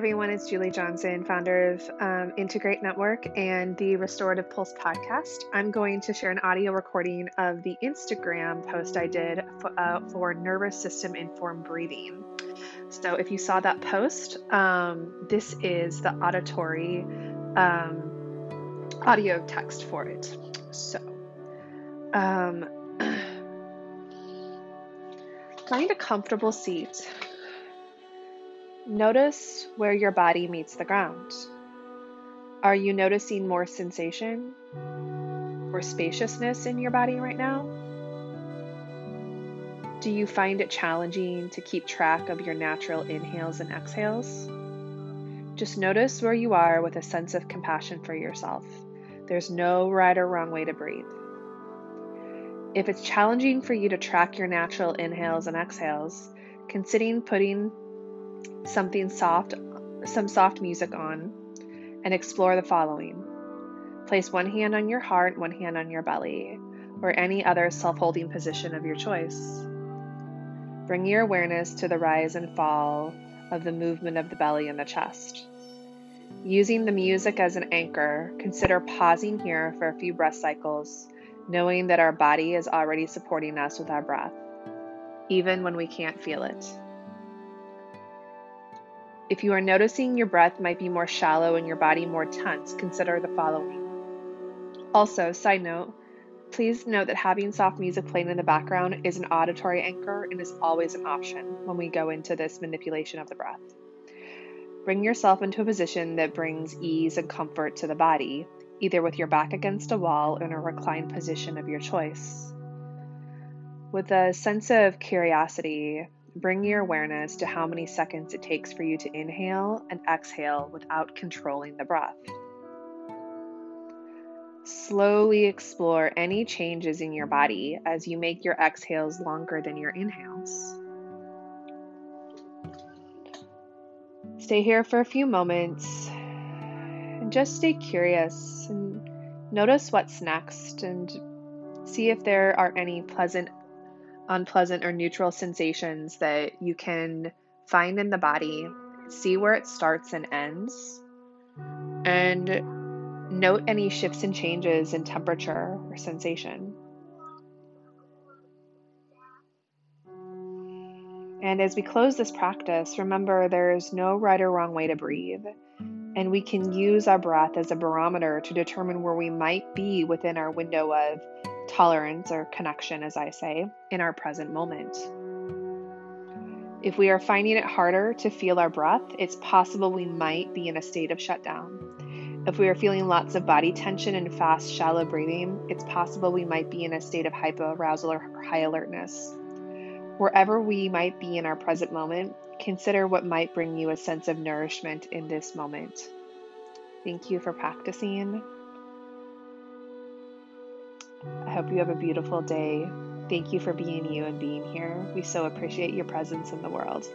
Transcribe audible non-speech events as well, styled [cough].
everyone, it's Julie Johnson, founder of um, Integrate Network and the Restorative Pulse podcast. I'm going to share an audio recording of the Instagram post I did for, uh, for nervous system informed breathing. So, if you saw that post, um, this is the auditory um, audio text for it. So, um, [clears throat] find a comfortable seat Notice where your body meets the ground. Are you noticing more sensation or spaciousness in your body right now? Do you find it challenging to keep track of your natural inhales and exhales? Just notice where you are with a sense of compassion for yourself. There's no right or wrong way to breathe. If it's challenging for you to track your natural inhales and exhales, considering putting something soft, some soft music on, and explore the following. Place one hand on your heart, one hand on your belly, or any other self holding position of your choice. Bring your awareness to the rise and fall of the movement of the belly and the chest. Using the music as an anchor, consider pausing here for a few breath cycles, knowing that our body is already supporting us with our breath, even when we can't feel it. If you are noticing your breath might be more shallow and your body more tense, consider the following. Also, side note, please note that having soft music playing in the background is an auditory anchor and is always an option when we go into this manipulation of the breath. Bring yourself into a position that brings ease and comfort to the body, either with your back against a wall or in a reclined position of your choice. With a sense of curiosity, Bring your awareness to how many seconds it takes for you to inhale and exhale without controlling the breath. Slowly explore any changes in your body as you make your exhales longer than your inhales. Stay here for a few moments and just stay curious and notice what's next and see if there are any pleasant unpleasant or neutral sensations that you can find in the body, see where it starts and ends, and note any shifts and changes in temperature or sensation. And as we close this practice, remember there is no right or wrong way to breathe. And we can use our breath as a barometer to determine where we might be within our window of tolerance or connection, as I say, in our present moment. If we are finding it harder to feel our breath, it's possible we might be in a state of shutdown. If we are feeling lots of body tension and fast, shallow breathing, it's possible we might be in a state of hyperarousal or high alertness. Wherever we might be in our present moment, consider what might bring you a sense of nourishment in this moment. Thank you for practicing. I hope you have a beautiful day. Thank you for being you and being here. We so appreciate your presence in the world.